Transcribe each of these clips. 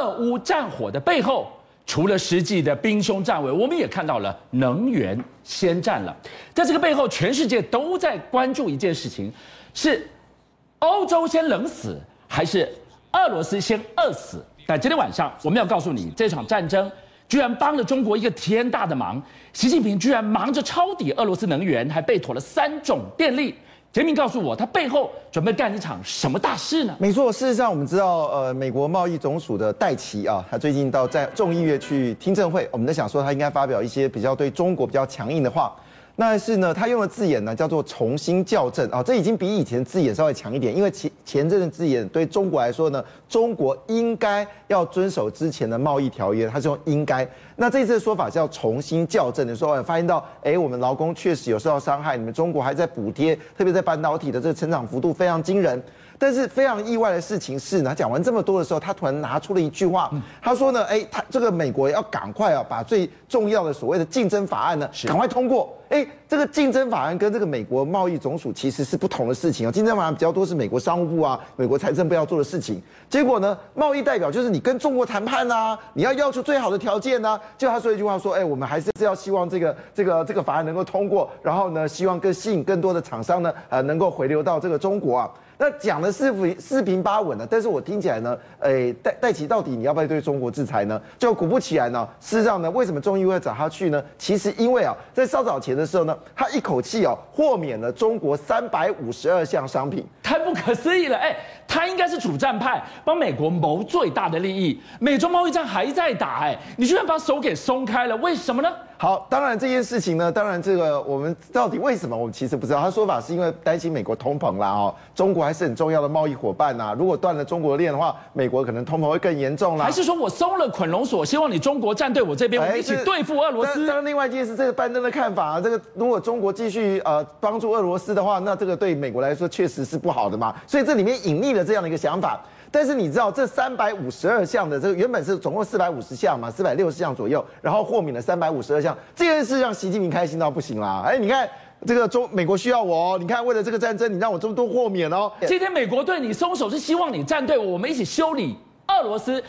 俄乌战火的背后，除了实际的兵凶战危，我们也看到了能源先占了。在这个背后，全世界都在关注一件事情：是欧洲先冷死，还是俄罗斯先饿死？但今天晚上，我们要告诉你，这场战争居然帮了中国一个天大的忙。习近平居然忙着抄底俄罗斯能源，还备妥了三种电力。杰明告诉我，他背后准备干一场什么大事呢？没错，事实上我们知道，呃，美国贸易总署的戴奇啊，他最近到在众议院去听证会，我们在想说他应该发表一些比较对中国比较强硬的话。但是呢，他用的字眼呢叫做重新校正啊，这已经比以前字眼稍微强一点，因为前前阵的字眼对中国来说呢，中国应该要遵守之前的贸易条约，他是用应该。那这次的说法叫重新校正你说哎，发现到，哎，我们劳工确实有受到伤害，你们中国还在补贴，特别在半导体的这个成长幅度非常惊人。但是非常意外的事情是呢，讲完这么多的时候，他突然拿出了一句话，他说呢，哎，他这个美国要赶快啊，把最重要的所谓的竞争法案呢，赶快通过。哎，这个竞争法案跟这个美国贸易总署其实是不同的事情啊。竞争法案比较多是美国商务部啊、美国财政部要做的事情。结果呢，贸易代表就是你跟中国谈判呐，你要要求最好的条件呐。就他说一句话说，哎，我们还是要希望这个这个这个法案能够通过，然后呢，希望更吸引更多的厂商呢，呃，能够回流到这个中国啊。那讲的是四平八稳的，但是我听起来呢，诶，戴戴琪到底你要不要对中国制裁呢？就果不其然呢，事实上呢，为什么中医会找他去呢？其实因为啊，在稍早前的时候呢，他一口气啊豁免了中国三百五十二项商品，太不可思议了！哎，他应该是主战派，帮美国谋最大的利益，美中贸易战还在打，哎，你居然把手给松开了，为什么呢？好，当然这件事情呢，当然这个我们到底为什么，我们其实不知道。他说法是因为担心美国通膨啦，哦，中国还是很重要的贸易伙伴呐。如果断了中国链的话，美国可能通膨会更严重啦。还是说我松了捆龙锁，希望你中国站队我这边，我们一起对付俄罗斯？当然，另外一件事，这个拜登的看法啊，这个如果中国继续呃帮助俄罗斯的话，那这个对美国来说确实是不好的嘛。所以这里面隐匿了这样的一个想法。但是你知道这三百五十二项的这个原本是总共四百五十项嘛，四百六十项左右，然后豁免了三百五十二项，这件事让习近平开心到不行啦！哎，你看这个中美国需要我，哦你看为了这个战争，你让我这么多豁免哦。今天美国对你松手是希望你站队我，我们一起修理俄罗斯。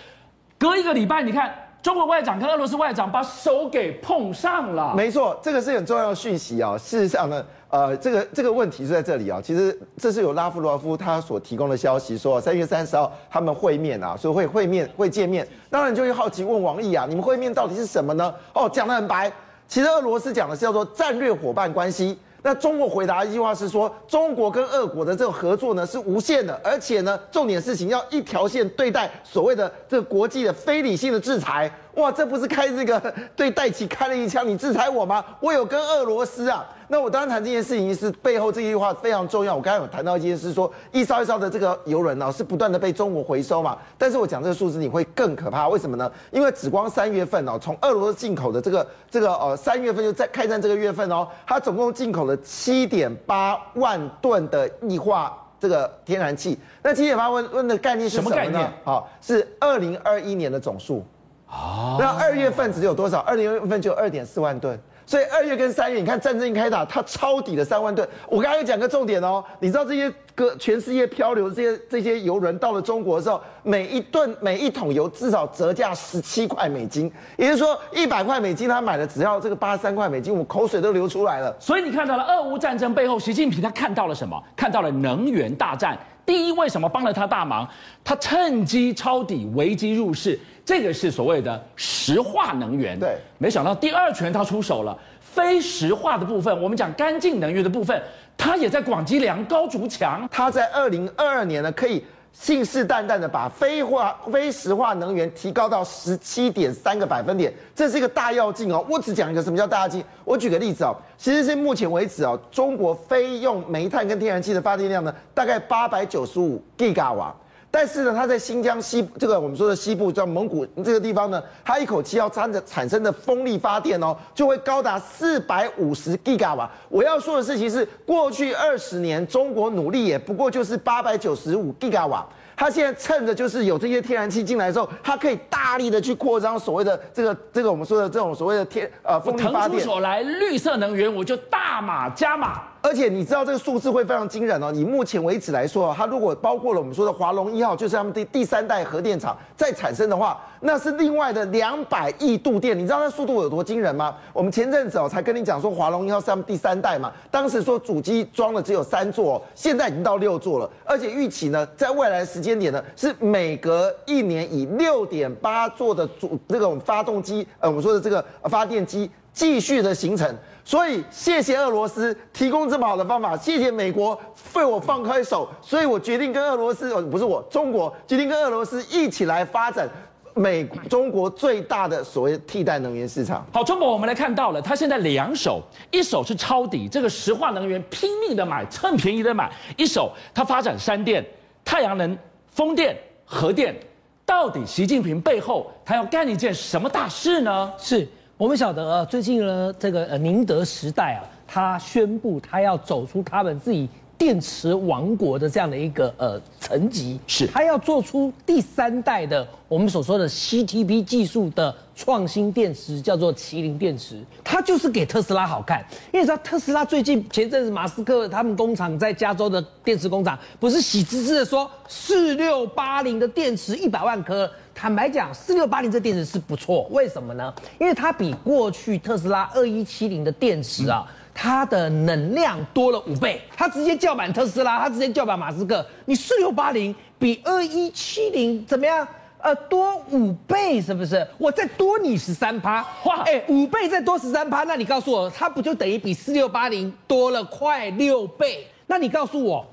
隔一个礼拜，你看中国外长跟俄罗斯外长把手给碰上了。没错，这个是很重要的讯息啊。事实上呢。呃，这个这个问题是在这里啊。其实这是有拉夫罗夫他所提供的消息，说三月三十号他们会面啊，所以会会面会见面。当然就会好奇问王毅啊，你们会面到底是什么呢？哦，讲得很白，其实俄罗斯讲的是叫做战略伙伴关系。那中国回答一句话是说，中国跟俄国的这种合作呢是无限的，而且呢重点事情要一条线对待所谓的这个国际的非理性的制裁。哇，这不是开这个对戴奇开了一枪，你制裁我吗？我有跟俄罗斯啊。那我当然谈这件事情是背后这句话非常重要。我刚才有谈到一件事，说一艘一艘的这个油轮呢是不断的被中国回收嘛。但是我讲这个数字你会更可怕，为什么呢？因为只光三月份哦，从俄罗斯进口的这个这个呃三月份就在开战这个月份哦，它总共进口了七点八万吨的液化这个天然气。那七点八万吨的概念是什么呢？什么概念？好，是二零二一年的总数。哦。那二月份只有多少？二零二月份就有二点四万吨。所以二月跟三月，你看战争一开打，它抄底了三万吨。我刚才讲个重点哦，你知道这些个全世界漂流的这些这些油轮到了中国的时候，每一吨每一桶油至少折价十七块美金，也就是说一百块美金他买的只要这个八十三块美金，我口水都流出来了。所以你看到了俄乌战争背后，习近平他看到了什么？看到了能源大战。第一，为什么帮了他大忙？他趁机抄底，危机入市，这个是所谓的石化能源。对，没想到第二拳他出手了，非石化的部分，我们讲干净能源的部分，他也在广积粮、高筑墙。他在二零二二年呢，可以。信誓旦旦的把非化非石化能源提高到十七点三个百分点，这是一个大跃进哦。我只讲一个什么叫大跃进，我举个例子哦，其实是目前为止哦，中国非用煤炭跟天然气的发电量呢，大概八百九十五吉瓦。但是呢，它在新疆西这个我们说的西部叫蒙古这个地方呢，它一口气要掺着产生的风力发电哦，就会高达四百五十吉瓦。我要说的事情是，过去二十年中国努力也不过就是八百九十五吉瓦。它现在趁着就是有这些天然气进来的时候，它可以大力的去扩张所谓的这个这个我们说的这种所谓的天呃风力发电。腾出手来绿色能源，我就大码加码。而且你知道这个数字会非常惊人哦。以目前为止来说，它如果包括了我们说的华龙一号，就是他们第第三代核电厂再产生的话，那是另外的两百亿度电。你知道那速度有多惊人吗？我们前阵子哦才跟你讲说华龙一号是他们第三代嘛，当时说主机装了只有三座，现在已经到六座了，而且预期呢，在未来的时间点呢，是每隔一年以六点八座的主这种发动机，呃，我们说的这个发电机继续的形成。所以谢谢俄罗斯提供这么好的方法，谢谢美国为我放开手，所以我决定跟俄罗斯，呃，不是我，中国决定跟俄罗斯一起来发展美中国最大的所谓替代能源市场。好，中国我们来看到了，他现在两手，一手是抄底这个石化能源，拼命的买，趁便宜的买；一手他发展山电、太阳能、风电、核电。到底习近平背后他要干一件什么大事呢？是。我们晓得啊，最近呢，这个呃宁德时代啊，他宣布他要走出他们自己电池王国的这样的一个呃层级，是，它要做出第三代的我们所说的 CTP 技术的创新电池，叫做麒麟电池，它就是给特斯拉好看，因为你知道特斯拉最近前阵子马斯克他们工厂在加州的电池工厂不是喜滋滋的说四六八零的电池一百万颗。坦白讲，四六八零这电池是不错，为什么呢？因为它比过去特斯拉二一七零的电池啊，它的能量多了五倍，它直接叫板特斯拉，它直接叫板马斯克。你四六八零比二一七零怎么样？呃，多五倍是不是？我再多你十三趴，哇，哎，五倍再多十三趴，那你告诉我，它不就等于比四六八零多了快六倍？那你告诉我。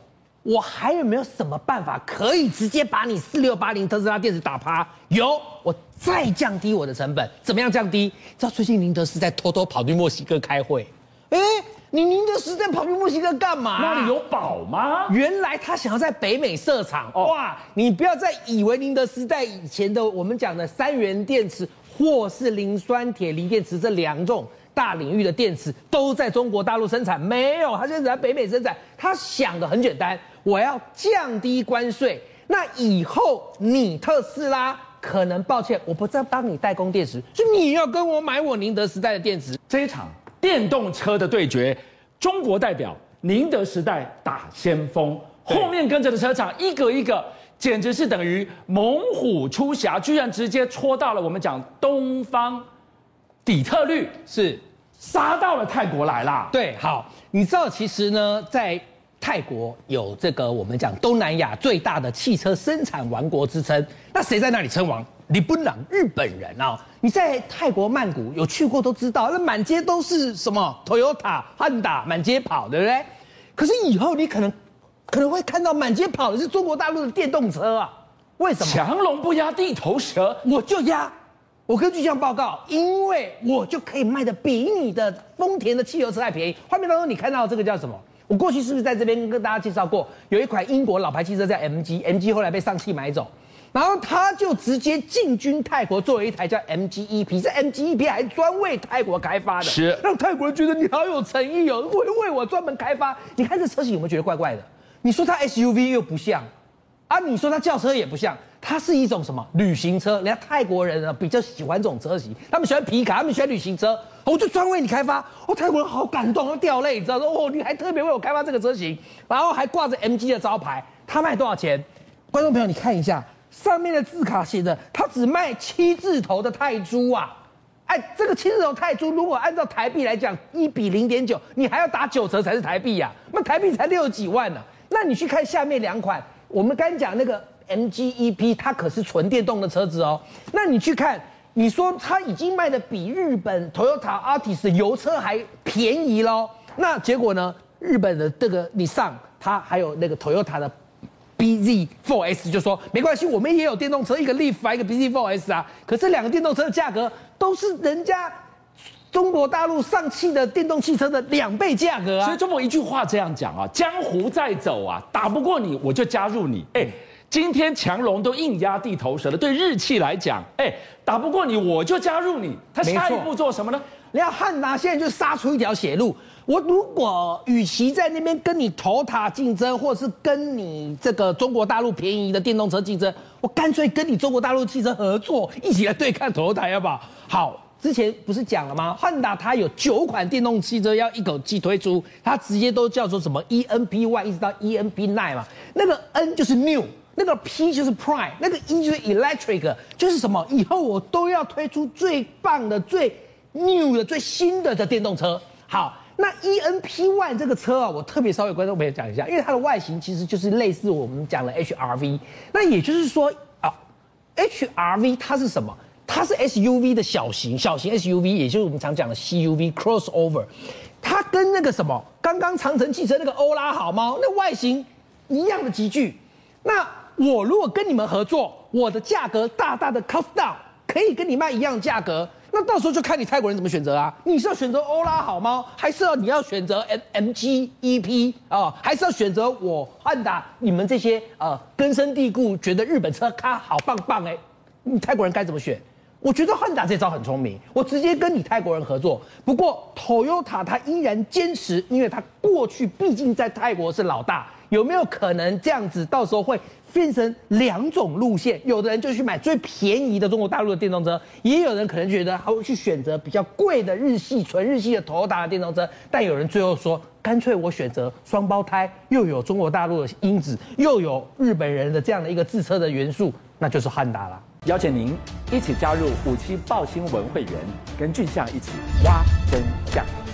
我还有没有什么办法可以直接把你四六八零特斯拉电池打趴？有，我再降低我的成本，怎么样降低？知道最近宁德时在偷偷跑去墨西哥开会，哎，你宁德时代跑去墨西哥干嘛？那里有宝吗？原来他想要在北美设厂。哇，你不要再以为宁德时代以前的我们讲的三元电池或是磷酸铁锂电池这两种。大领域的电池都在中国大陆生产，没有，他现在在北美生产。他想的很简单，我要降低关税，那以后你特斯拉可能抱歉，我不再帮你代工电池，是你要跟我买我宁德时代的电池。这一场电动车的对决，中国代表宁德时代打先锋，后面跟着的车厂一个一个，简直是等于猛虎出柙，居然直接戳到了我们讲东方底特律是。杀到了泰国来啦！对，好，你知道其实呢，在泰国有这个我们讲东南亚最大的汽车生产王国之称。那谁在那里称王？日本人，日本人啊！你在泰国曼谷有去过都知道，那满街都是什么 Toyota、Honda 满街跑，对不对？可是以后你可能可能会看到满街跑的是中国大陆的电动车啊？为什么？强龙不压地头蛇，我就压。我根据这样报告，因为我就可以卖的比你的丰田的汽油车还便宜。画面当中你看到这个叫什么？我过去是不是在这边跟大家介绍过？有一款英国老牌汽车叫 MG，MG 后来被上汽买走，然后他就直接进军泰国，做了一台叫 MG EP，这 MG EP 还专为泰国开发的，是让泰国人觉得你好有诚意哦，为为我专门开发。你看这车型有没有觉得怪怪的？你说它 SUV 又不像。啊，你说它轿车也不像，它是一种什么旅行车？人家泰国人啊比较喜欢这种车型，他们喜欢皮卡，他们喜欢旅行车。我就专为你开发，哦，泰国人好感动，都掉泪，你知道说，哦，你还特别为我开发这个车型，然后还挂着 MG 的招牌，它卖多少钱？观众朋友，你看一下上面的字卡写的，它只卖七字头的泰铢啊！哎，这个七字头泰铢，如果按照台币来讲，一比零点九，你还要打九折才是台币呀、啊，那台币才六十几万呢、那你去看下面两款。我们刚讲那个 MG EP，它可是纯电动的车子哦。那你去看，你说它已经卖的比日本 Toyota Artis 的油车还便宜喽？那结果呢？日本的这个 Nissan，它还有那个 Toyota 的 BZ4S，就说没关系，我们也有电动车，一个 Leaf 一个 BZ4S 啊。可是两个电动车的价格都是人家中国大陆上汽的电动汽车的两倍价格啊！所以中国一句话这样讲啊：江湖在走啊，打不过你我就加入你。哎，今天强龙都硬压地头蛇了，对日汽来讲，哎，打不过你我就加入你。他下一步做什么呢？你要汉达现在就杀出一条血路。我如果与其在那边跟你 Toyota 竞争，或是跟你这个中国大陆便宜的电动车竞争，我干脆跟你中国大陆汽车合作，一起来对抗 Toyota，要不好？好。之前不是讲了吗？汉达它有九款电动汽车要一口气推出，它直接都叫做什么 E N P Y，一直到 ENP Nine 嘛，那个 N 就是 New，那个 P 就是 Prime，那个 E 就是 Electric，就是什么？以后我都要推出最棒的、最 New 的、最新的的电动车。好，那 ENP One 这个车啊，我特别稍微观众朋友讲一下，因为它的外形其实就是类似我们讲的 HRV，那也就是说啊，HRV 它是什么？它是 SUV 的小型，小型 SUV，也就是我们常讲的 CUV crossover。它跟那个什么，刚刚长城汽车那个欧拉好猫，那外形一样的级距。那我如果跟你们合作，我的价格大大的 cost down，可以跟你卖一样价格。那到时候就看你泰国人怎么选择啊？你是要选择欧拉好猫，还是要你要选择 M M G E P 啊？还是要选择我汉达？你们这些呃根深蒂固觉得日本车咖好棒棒哎，你泰国人该怎么选？我觉得汉达这招很聪明，我直接跟你泰国人合作。不过 Toyota 它依然坚持，因为它过去毕竟在泰国是老大，有没有可能这样子到时候会变成两种路线？有的人就去买最便宜的中国大陆的电动车，也有人可能觉得他会去选择比较贵的日系纯日系的头等的电动车。但有人最后说，干脆我选择双胞胎，又有中国大陆的因子，又有日本人的这样的一个自车的元素，那就是汉达了。邀请您一起加入五七报新闻会员，跟俊相一起挖真相。